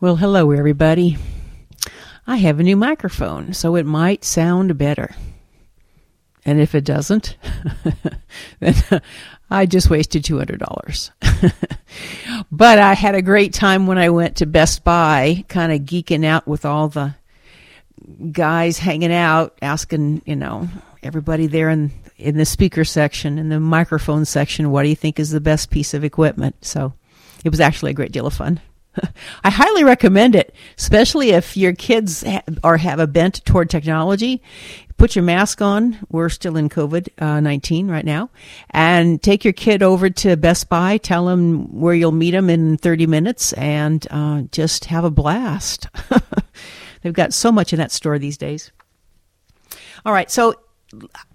Well, hello, everybody. I have a new microphone, so it might sound better. And if it doesn't, then I just wasted $200. but I had a great time when I went to Best Buy, kind of geeking out with all the guys hanging out, asking, you know, everybody there in in the speaker section, in the microphone section, what do you think is the best piece of equipment? So it was actually a great deal of fun. I highly recommend it, especially if your kids ha- or have a bent toward technology. Put your mask on. We're still in COVID uh, 19 right now. And take your kid over to Best Buy. Tell them where you'll meet them in 30 minutes and uh, just have a blast. They've got so much in that store these days. All right. So,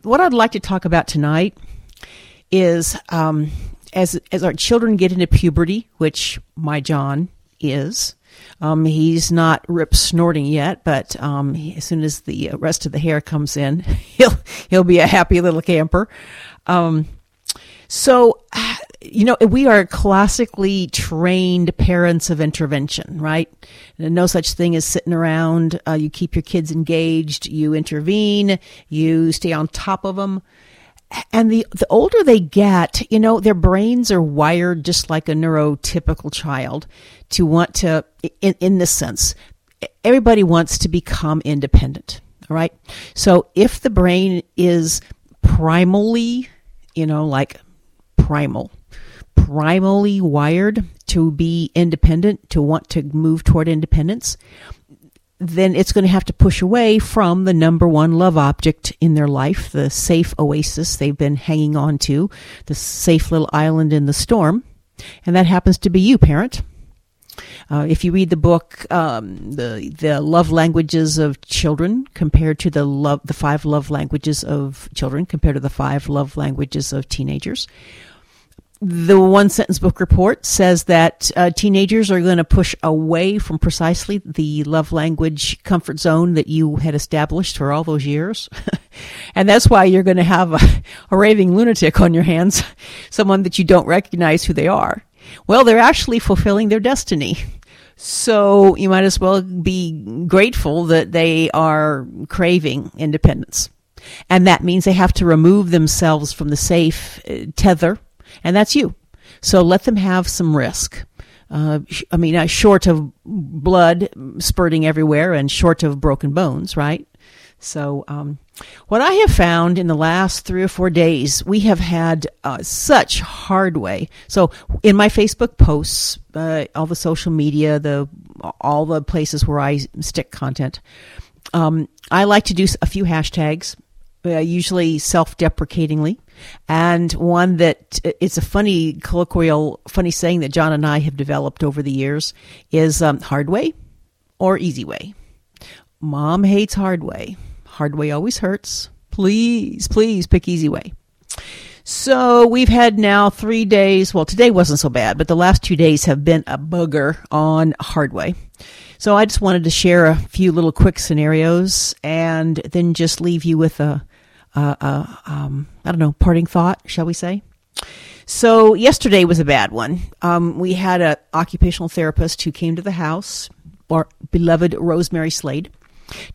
what I'd like to talk about tonight is um, as as our children get into puberty, which my John is. Um, he's not rip snorting yet, but um, he, as soon as the rest of the hair comes in, he'll he'll be a happy little camper. Um, so, you know, we are classically trained parents of intervention, right? No such thing as sitting around. Uh, you keep your kids engaged. You intervene. You stay on top of them and the the older they get, you know, their brains are wired just like a neurotypical child to want to in in this sense. Everybody wants to become independent, all right? So if the brain is primally, you know, like primal, primally wired to be independent, to want to move toward independence, then it's going to have to push away from the number one love object in their life, the safe oasis they've been hanging on to, the safe little island in the storm. And that happens to be you, parent. Uh, if you read the book, um, the the love languages of children compared to the love the five love languages of children compared to the five love languages of teenagers, the one sentence book report says that uh, teenagers are going to push away from precisely the love language comfort zone that you had established for all those years. and that's why you're going to have a, a raving lunatic on your hands, someone that you don't recognize who they are. Well, they're actually fulfilling their destiny. So you might as well be grateful that they are craving independence. And that means they have to remove themselves from the safe uh, tether and that's you. So let them have some risk. Uh, I mean, uh, short of blood spurting everywhere and short of broken bones, right? So, um, what I have found in the last three or four days, we have had uh, such hard way. So, in my Facebook posts, uh, all the social media, the all the places where I stick content, um, I like to do a few hashtags, uh, usually self-deprecatingly and one that it's a funny colloquial, funny saying that John and I have developed over the years is um, hard way or easy way. Mom hates hard way. Hard way always hurts. Please, please pick easy way. So we've had now three days. Well, today wasn't so bad, but the last two days have been a bugger on hard way. So I just wanted to share a few little quick scenarios and then just leave you with a uh, um, I don't know, parting thought, shall we say? So yesterday was a bad one. Um, we had an occupational therapist who came to the house, our beloved Rosemary Slade.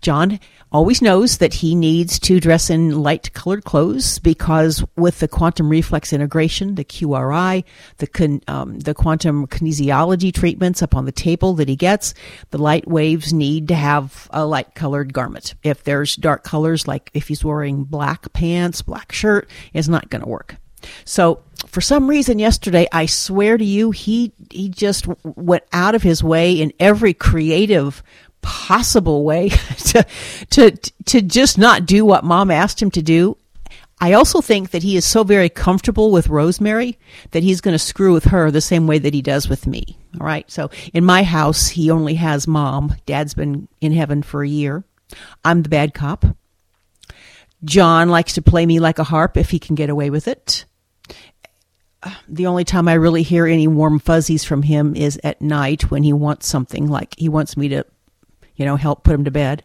John always knows that he needs to dress in light colored clothes because with the quantum reflex integration, the QRI, the con, um, the quantum kinesiology treatments up on the table that he gets, the light waves need to have a light colored garment. If there's dark colors, like if he's wearing black pants, black shirt, it's not going to work. So for some reason yesterday, I swear to you, he he just went out of his way in every creative possible way to to to just not do what mom asked him to do. I also think that he is so very comfortable with Rosemary that he's going to screw with her the same way that he does with me. All right. So in my house, he only has mom. Dad's been in heaven for a year. I'm the bad cop. John likes to play me like a harp if he can get away with it. The only time I really hear any warm fuzzies from him is at night when he wants something, like he wants me to you know, help put him to bed.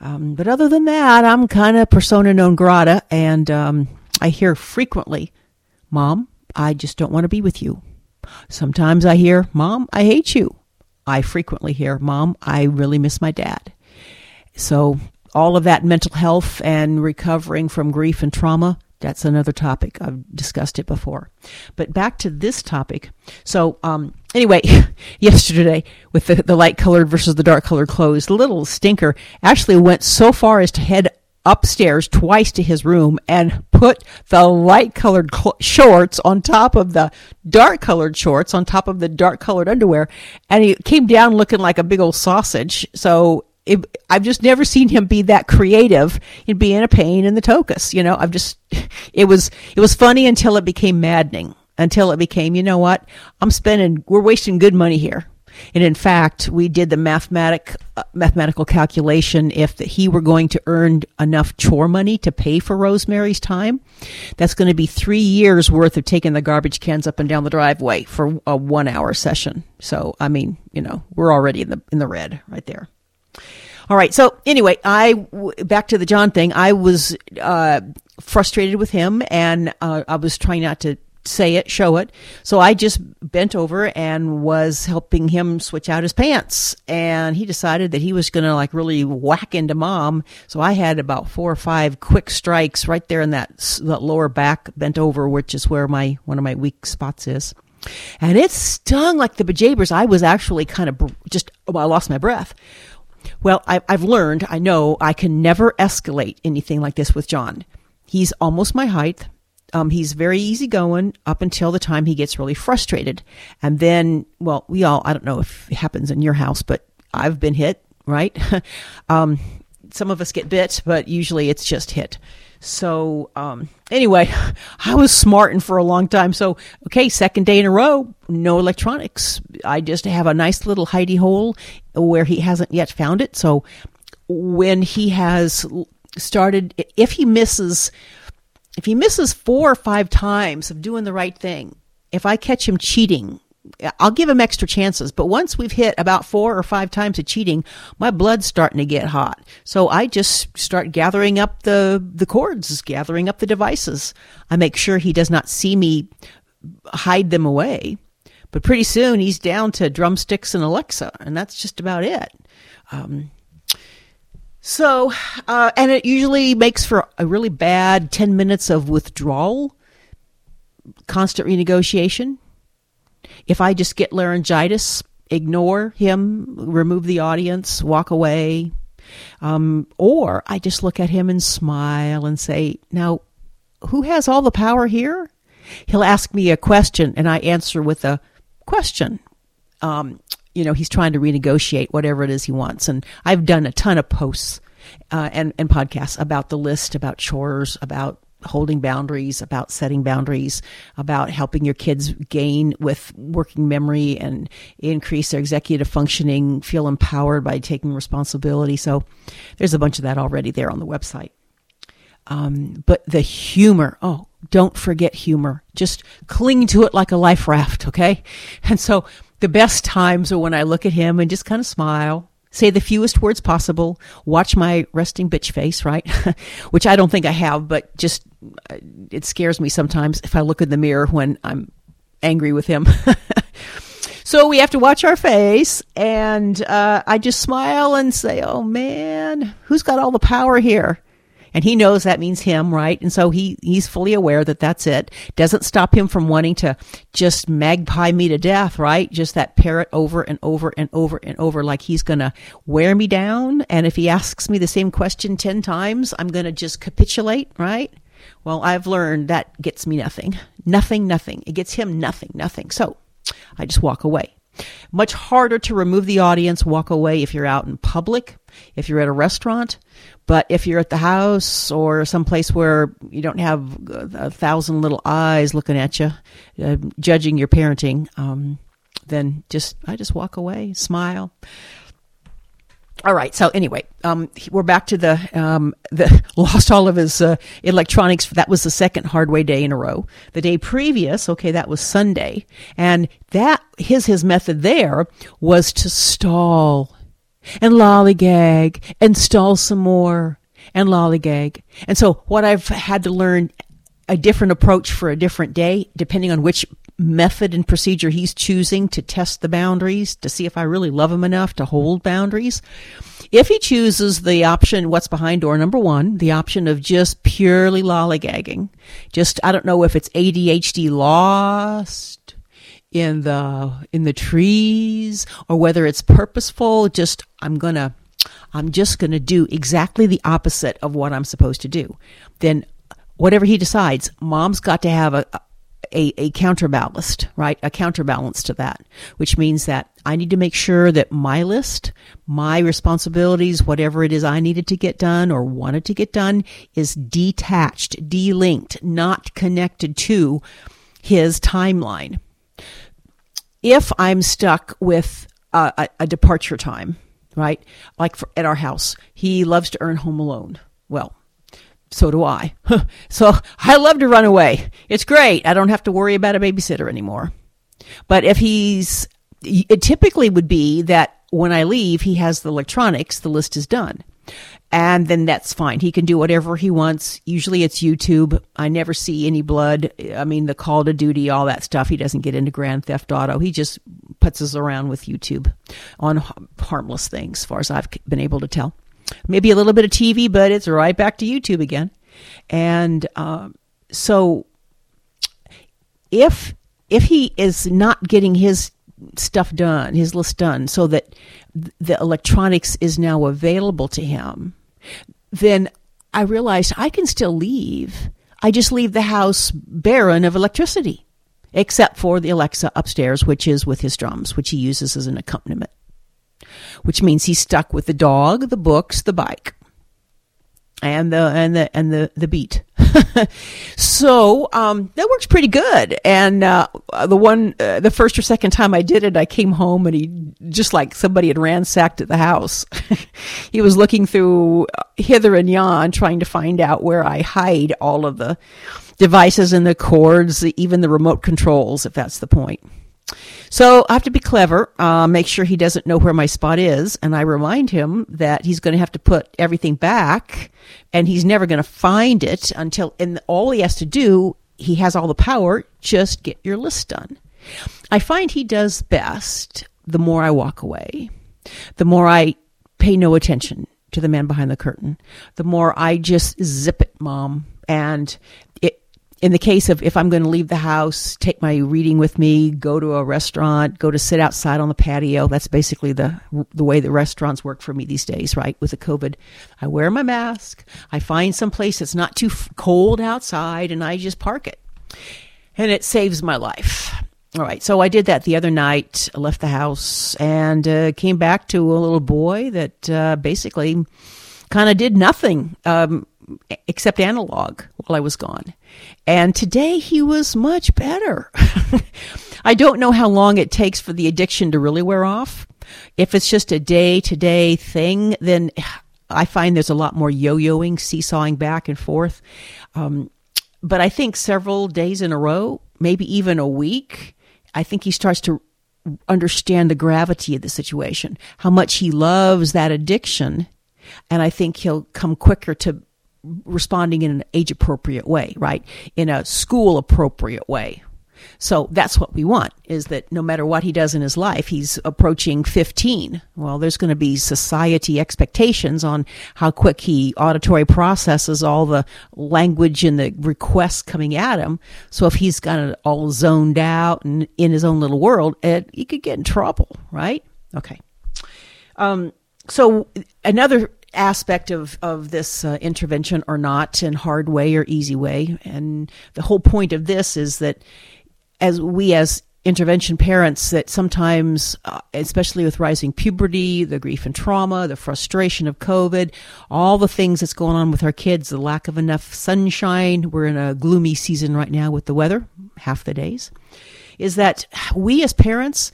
Um, but other than that, I'm kind of persona non grata, and um, I hear frequently, Mom, I just don't want to be with you. Sometimes I hear, Mom, I hate you. I frequently hear, Mom, I really miss my dad. So, all of that mental health and recovering from grief and trauma, that's another topic. I've discussed it before. But back to this topic. So, um, anyway, yesterday with the, the light colored versus the dark colored clothes, the little stinker actually went so far as to head upstairs twice to his room and put the light colored cl- shorts on top of the dark colored shorts on top of the dark colored underwear. And he came down looking like a big old sausage. So it, I've just never seen him be that creative in being a pain in the tokus. You know, I've just, it was, it was funny until it became maddening, until it became, you know what? I'm spending, we're wasting good money here. And in fact, we did the mathematic uh, mathematical calculation. If he were going to earn enough chore money to pay for Rosemary's time, that's going to be three years worth of taking the garbage cans up and down the driveway for a one hour session. So, I mean, you know, we're already in the in the red right there. All right. So anyway, I back to the John thing. I was uh, frustrated with him, and uh, I was trying not to say it, show it. So I just bent over and was helping him switch out his pants. And he decided that he was going to like really whack into mom. So I had about four or five quick strikes right there in that, that lower back bent over, which is where my, one of my weak spots is. And it stung like the bejabers. I was actually kind of just, well, I lost my breath. Well, I, I've learned, I know I can never escalate anything like this with John. He's almost my height. Um, he's very easygoing up until the time he gets really frustrated. And then, well, we all, I don't know if it happens in your house, but I've been hit, right? um, some of us get bit, but usually it's just hit. So, um, anyway, I was smarting for a long time. So, okay, second day in a row, no electronics. I just have a nice little hidey hole where he hasn't yet found it. So, when he has started, if he misses if he misses four or five times of doing the right thing, if I catch him cheating, I'll give him extra chances. But once we've hit about four or five times of cheating, my blood's starting to get hot. So I just start gathering up the, the cords, gathering up the devices. I make sure he does not see me hide them away. But pretty soon he's down to drumsticks and Alexa, and that's just about it. Um, so, uh, and it usually makes for a really bad 10 minutes of withdrawal, constant renegotiation. If I just get laryngitis, ignore him, remove the audience, walk away. Um, or I just look at him and smile and say, Now, who has all the power here? He'll ask me a question and I answer with a question. Um, you know, he's trying to renegotiate whatever it is he wants. And I've done a ton of posts uh, and, and podcasts about the list, about chores, about holding boundaries, about setting boundaries, about helping your kids gain with working memory and increase their executive functioning, feel empowered by taking responsibility. So there's a bunch of that already there on the website. Um, but the humor, oh, don't forget humor. Just cling to it like a life raft, okay? And so the best times are when I look at him and just kind of smile, say the fewest words possible, watch my resting bitch face, right? Which I don't think I have, but just it scares me sometimes if I look in the mirror when I'm angry with him. so we have to watch our face, and uh, I just smile and say, "Oh man, who's got all the power here?" and he knows that means him, right? And so he he's fully aware that that's it. Doesn't stop him from wanting to just magpie me to death, right? Just that parrot over and over and over and over, like he's gonna wear me down. And if he asks me the same question ten times, I'm gonna just capitulate, right? Well, I've learned that gets me nothing, nothing, nothing. It gets him nothing, nothing. So I just walk away. Much harder to remove the audience, walk away if you're out in public, if you're at a restaurant. But if you're at the house or someplace where you don't have a thousand little eyes looking at you, uh, judging your parenting, um, then just I just walk away, smile. All right. So anyway, um, we're back to the um, the lost all of his uh, electronics. That was the second hard way day in a row. The day previous, okay, that was Sunday, and that his his method there was to stall and lollygag and stall some more and lollygag. And so what I've had to learn a different approach for a different day, depending on which method and procedure he's choosing to test the boundaries to see if I really love him enough to hold boundaries. If he chooses the option, what's behind door number one, the option of just purely lollygagging, just, I don't know if it's ADHD lost in the, in the trees or whether it's purposeful, just, I'm gonna, I'm just gonna do exactly the opposite of what I'm supposed to do. Then whatever he decides, mom's got to have a, a, a right? A counterbalance to that, which means that I need to make sure that my list, my responsibilities, whatever it is I needed to get done or wanted to get done is detached, delinked, not connected to his timeline. If I'm stuck with a, a, a departure time, right? Like for, at our house, he loves to earn home alone. Well, so do I. so I love to run away. It's great. I don't have to worry about a babysitter anymore. But if he's, it typically would be that when I leave, he has the electronics, the list is done. And then that's fine. He can do whatever he wants. Usually it's YouTube. I never see any blood. I mean, the call to duty, all that stuff. He doesn't get into Grand Theft Auto. He just putzes around with YouTube on harmless things, as far as I've been able to tell maybe a little bit of TV, but it's right back to YouTube again. And um, so, if if he is not getting his stuff done, his list done, so that the electronics is now available to him, then I realized I can still leave. I just leave the house barren of electricity, except for the Alexa upstairs, which is with his drums, which he uses as an accompaniment which means he's stuck with the dog, the books, the bike, and the and the and the the beat. so um, that works pretty good. And uh, the one, uh, the first or second time I did it, I came home and he just like somebody had ransacked the house. he was looking through hither and yon, trying to find out where I hide all of the devices and the cords, even the remote controls, if that's the point. So I have to be clever, uh, make sure he doesn't know where my spot is, and I remind him that he's going to have to put everything back, and he's never going to find it until. And all he has to do, he has all the power. Just get your list done. I find he does best the more I walk away, the more I pay no attention to the man behind the curtain, the more I just zip it, mom, and in the case of if I'm going to leave the house, take my reading with me, go to a restaurant, go to sit outside on the patio. That's basically the the way the restaurants work for me these days, right? With the COVID, I wear my mask. I find some place that's not too cold outside, and I just park it, and it saves my life. All right, so I did that the other night. I left the house and uh, came back to a little boy that uh, basically kind of did nothing. Um, except analog while I was gone. And today he was much better. I don't know how long it takes for the addiction to really wear off. If it's just a day to day thing, then I find there's a lot more yo yoing, seesawing back and forth. Um, but I think several days in a row, maybe even a week, I think he starts to understand the gravity of the situation, how much he loves that addiction. And I think he'll come quicker to responding in an age appropriate way, right? In a school appropriate way. So that's what we want is that no matter what he does in his life, he's approaching 15. Well, there's going to be society expectations on how quick he auditory processes all the language and the requests coming at him. So if he's got it all zoned out and in his own little world, it, he could get in trouble, right? Okay. Um, so another aspect of, of this uh, intervention or not in hard way or easy way. And the whole point of this is that as we as intervention parents that sometimes, uh, especially with rising puberty, the grief and trauma, the frustration of COVID, all the things that's going on with our kids, the lack of enough sunshine. We're in a gloomy season right now with the weather, half the days. Is that we as parents,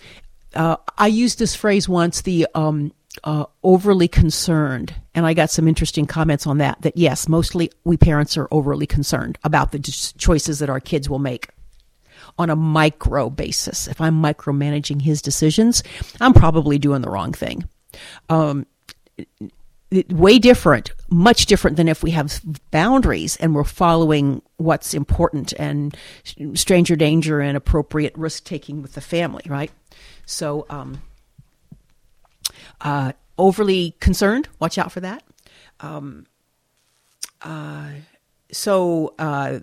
uh, I used this phrase once, the um, uh, overly concerned. And I got some interesting comments on that. That yes, mostly we parents are overly concerned about the choices that our kids will make on a micro basis. If I'm micromanaging his decisions, I'm probably doing the wrong thing. Um, way different, much different than if we have boundaries and we're following what's important and stranger danger and appropriate risk taking with the family, right? So, um, uh, overly concerned, watch out for that. Um, uh, so uh,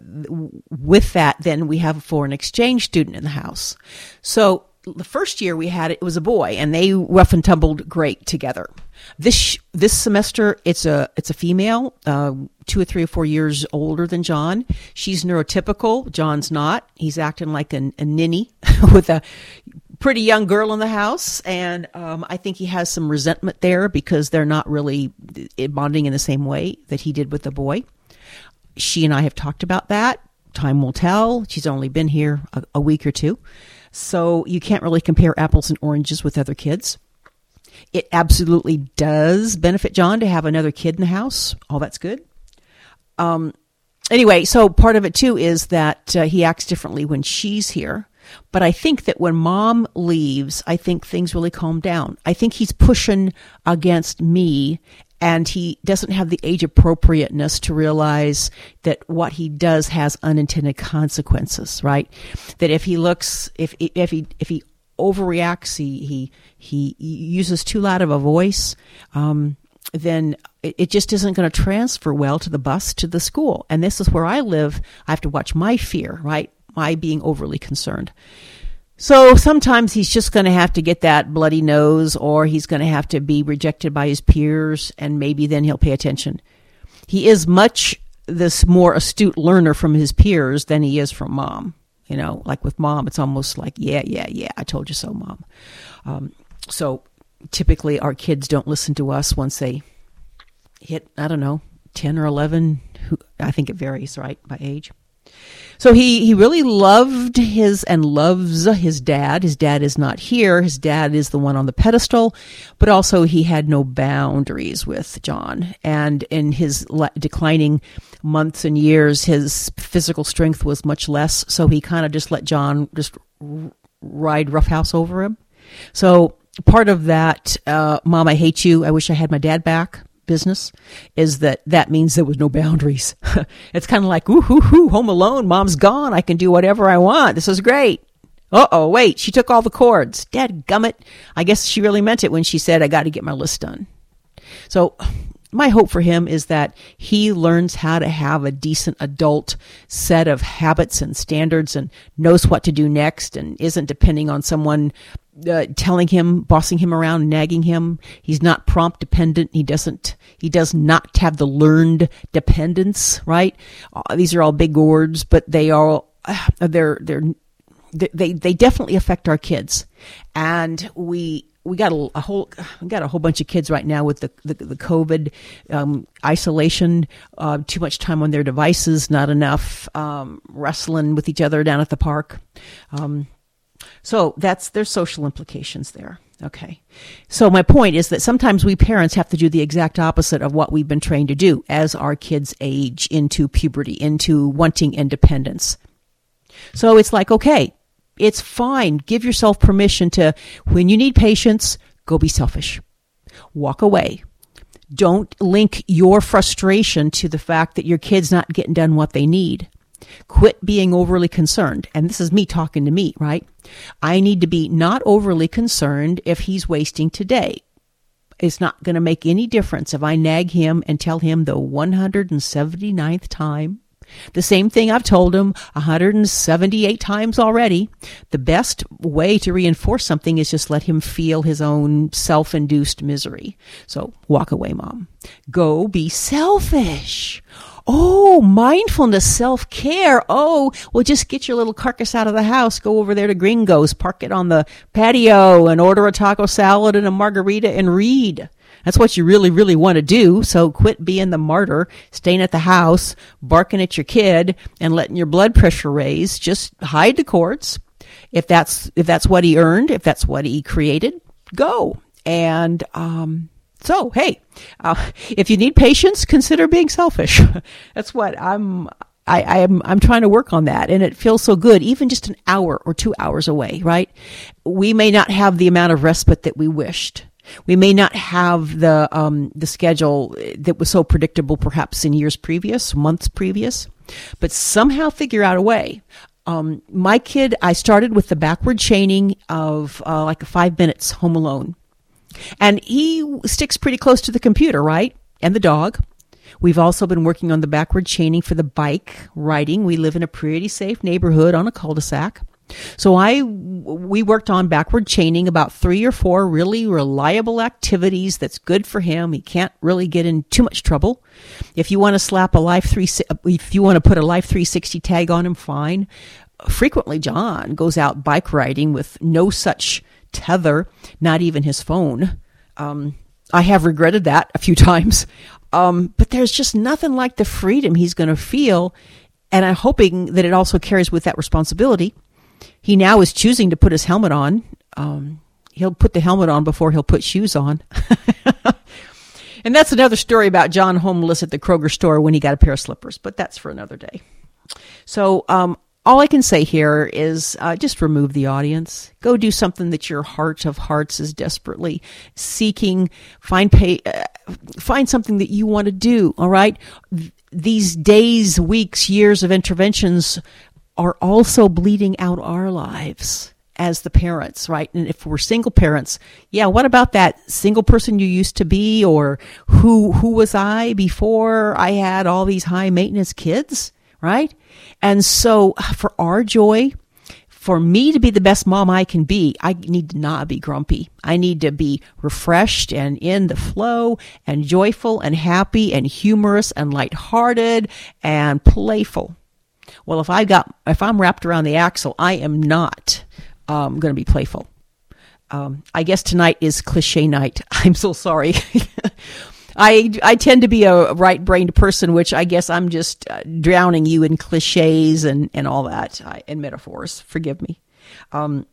with that, then we have a foreign exchange student in the house. So the first year we had it, it was a boy, and they rough and tumbled great together. This this semester, it's a it's a female, uh, two or three or four years older than John. She's neurotypical. John's not. He's acting like a, a ninny with a pretty young girl in the house, and um, I think he has some resentment there because they're not really bonding in the same way that he did with the boy. She and I have talked about that. Time will tell. She's only been here a, a week or two. So you can't really compare apples and oranges with other kids. It absolutely does benefit John to have another kid in the house. All that's good. Um, anyway, so part of it too is that uh, he acts differently when she's here. But I think that when mom leaves, I think things really calm down. I think he's pushing against me and he doesn't have the age appropriateness to realize that what he does has unintended consequences, right? That if he looks, if, if he, if he overreacts, he, he, he uses too loud of a voice, um, then it just isn't going to transfer well to the bus to the school. And this is where I live. I have to watch my fear, right? My being overly concerned. So sometimes he's just going to have to get that bloody nose or he's going to have to be rejected by his peers and maybe then he'll pay attention. He is much this more astute learner from his peers than he is from mom. You know, like with mom, it's almost like, yeah, yeah, yeah, I told you so, mom. Um, so typically our kids don't listen to us once they hit, I don't know, 10 or 11. Who, I think it varies, right, by age. So he, he really loved his and loves his dad. His dad is not here. His dad is the one on the pedestal, but also he had no boundaries with John. And in his declining months and years, his physical strength was much less. So he kind of just let John just ride roughhouse over him. So part of that, uh, mom, I hate you. I wish I had my dad back business is that that means there was no boundaries. it's kind of like, ooh, hoo, home alone. Mom's gone. I can do whatever I want. This is great. Uh oh, wait, she took all the cords. Dad gummit. I guess she really meant it when she said, I got to get my list done. So, my hope for him is that he learns how to have a decent adult set of habits and standards and knows what to do next and isn't depending on someone uh, telling him, bossing him around, nagging him. He's not prompt dependent. He doesn't, he does not have the learned dependence, right? Uh, these are all big words, but they are, uh, they're, they're, they, they definitely affect our kids. And we, we got a, a, whole we got a whole bunch of kids right now with the the, the COVID um, isolation, uh, too much time on their devices, not enough um, wrestling with each other down at the park. Um, so that's there's social implications there. Okay. So my point is that sometimes we parents have to do the exact opposite of what we've been trained to do as our kids age into puberty, into wanting independence. So it's like, okay, it's fine. Give yourself permission to, when you need patience, go be selfish. Walk away. Don't link your frustration to the fact that your kid's not getting done what they need. Quit being overly concerned. And this is me talking to me, right? I need to be not overly concerned if he's wasting today. It's not going to make any difference if I nag him and tell him the 179th time. The same thing I've told him 178 times already. The best way to reinforce something is just let him feel his own self induced misery. So walk away, mom. Go be selfish. Oh, mindfulness, self care. Oh, well, just get your little carcass out of the house. Go over there to Gringo's, park it on the patio, and order a taco salad and a margarita and read. That's what you really, really want to do. So quit being the martyr, staying at the house, barking at your kid, and letting your blood pressure raise. Just hide the cords. If that's if that's what he earned, if that's what he created, go. And um, so, hey, uh, if you need patience, consider being selfish. That's what I'm. I, I am. I'm trying to work on that, and it feels so good. Even just an hour or two hours away, right? We may not have the amount of respite that we wished, We may not have the um, the schedule that was so predictable, perhaps in years previous, months previous, but somehow figure out a way. Um, my kid, I started with the backward chaining of uh, like five minutes home alone, and he sticks pretty close to the computer, right, and the dog. We've also been working on the backward chaining for the bike riding. We live in a pretty safe neighborhood on a cul-de-sac. So I we worked on backward chaining about 3 or 4 really reliable activities that's good for him. He can't really get in too much trouble. If you want to slap a life 3 if you want to put a life 360 tag on him fine. Frequently John goes out bike riding with no such tether, not even his phone. Um, I have regretted that a few times. Um, but there's just nothing like the freedom he's going to feel. And I'm hoping that it also carries with that responsibility. He now is choosing to put his helmet on. Um, he'll put the helmet on before he'll put shoes on. and that's another story about John homeless at the Kroger store when he got a pair of slippers, but that's for another day. So, um, all I can say here is uh, just remove the audience. Go do something that your heart of hearts is desperately seeking. Find pay, uh, find something that you want to do. All right. These days, weeks, years of interventions are also bleeding out our lives as the parents, right? And if we're single parents, yeah, what about that single person you used to be or who who was I before I had all these high maintenance kids, right? And so for our joy, for me to be the best mom I can be, I need to not be grumpy. I need to be refreshed and in the flow and joyful and happy and humorous and lighthearted and playful. Well, if I got, if I'm wrapped around the axle, I am not um, going to be playful. Um, I guess tonight is cliche night. I'm so sorry. I, I tend to be a right brained person, which I guess I'm just uh, drowning you in cliches and, and all that uh, and metaphors. Forgive me. Um,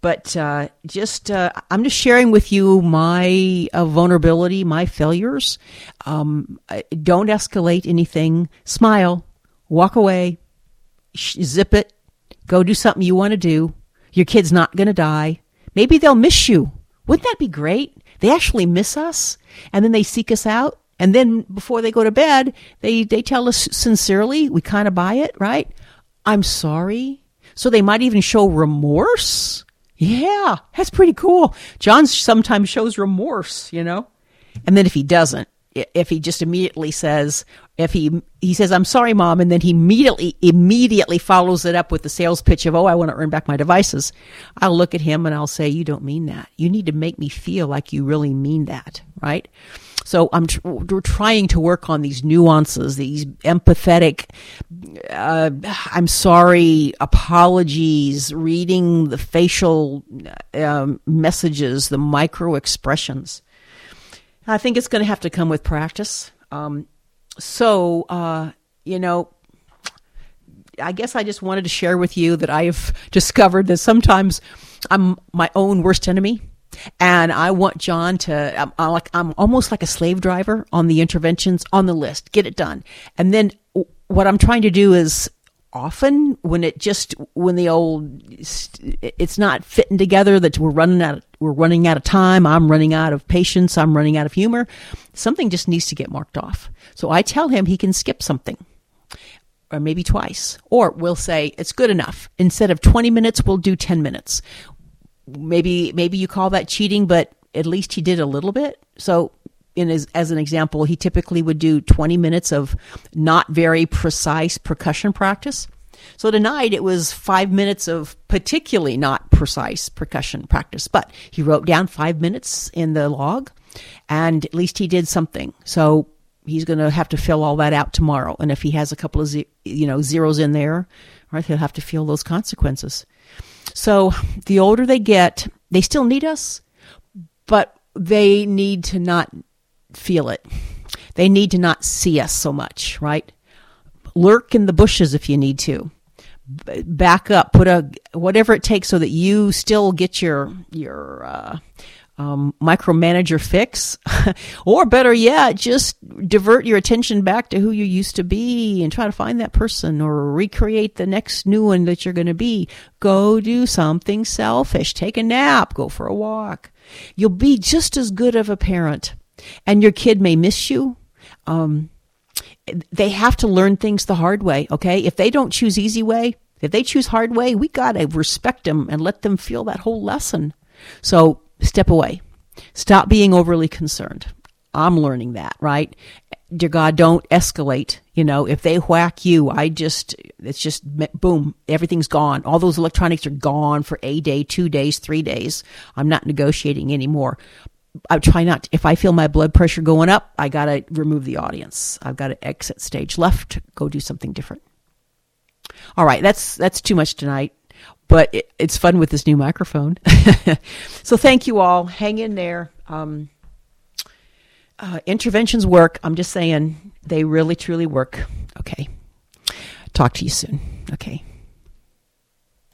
but uh, just uh, I'm just sharing with you my uh, vulnerability, my failures. Um, don't escalate anything. Smile, walk away, zip it, go do something you want to do. Your kid's not going to die. Maybe they'll miss you. Wouldn't that be great? They actually miss us and then they seek us out. And then before they go to bed, they, they tell us sincerely, we kind of buy it, right? I'm sorry. So they might even show remorse. Yeah, that's pretty cool. John sometimes shows remorse, you know? And then if he doesn't, if he just immediately says, if he he says, "I'm sorry, mom," and then he immediately immediately follows it up with the sales pitch of, "Oh, I want to earn back my devices," I'll look at him and I'll say, "You don't mean that. You need to make me feel like you really mean that, right?" So I'm tr- we're trying to work on these nuances, these empathetic. Uh, I'm sorry, apologies, reading the facial um, messages, the micro expressions. I think it's going to have to come with practice. Um, so, uh, you know, I guess I just wanted to share with you that I've discovered that sometimes I'm my own worst enemy. And I want John to, I'm, I'm like, I'm almost like a slave driver on the interventions on the list, get it done. And then what I'm trying to do is often when it just when the old it's not fitting together that we're running out we're running out of time. I'm running out of patience. I'm running out of humor. Something just needs to get marked off. So i tell him he can skip something or maybe twice or we'll say it's good enough. Instead of 20 minutes we'll do 10 minutes. Maybe maybe you call that cheating but at least he did a little bit. So in as, as an example, he typically would do 20 minutes of not very precise percussion practice. So tonight it was five minutes of particularly not precise percussion practice, but he wrote down five minutes in the log and at least he did something. So he's going to have to fill all that out tomorrow. And if he has a couple of, ze- you know, zeros in there, right, he'll have to feel those consequences. So the older they get, they still need us, but they need to not feel it. They need to not see us so much, right? Lurk in the bushes if you need to. Back up, put a whatever it takes so that you still get your your uh, um, micromanager fix, or better yet, just divert your attention back to who you used to be and try to find that person or recreate the next new one that you're going to be. Go do something selfish. Take a nap. Go for a walk. You'll be just as good of a parent, and your kid may miss you. Um, they have to learn things the hard way. Okay, if they don't choose easy way, if they choose hard way, we gotta respect them and let them feel that whole lesson. So step away. Stop being overly concerned. I'm learning that, right? Dear God, don't escalate. You know, if they whack you, I just, it's just boom, everything's gone. All those electronics are gone for a day, two days, three days. I'm not negotiating anymore. I try not, to, if I feel my blood pressure going up, I got to remove the audience. I've got to exit stage left, go do something different. All right, that's, that's too much tonight but it, it's fun with this new microphone. so thank you all. Hang in there. Um, uh, interventions work. I'm just saying they really, truly work. Okay. Talk to you soon. Okay.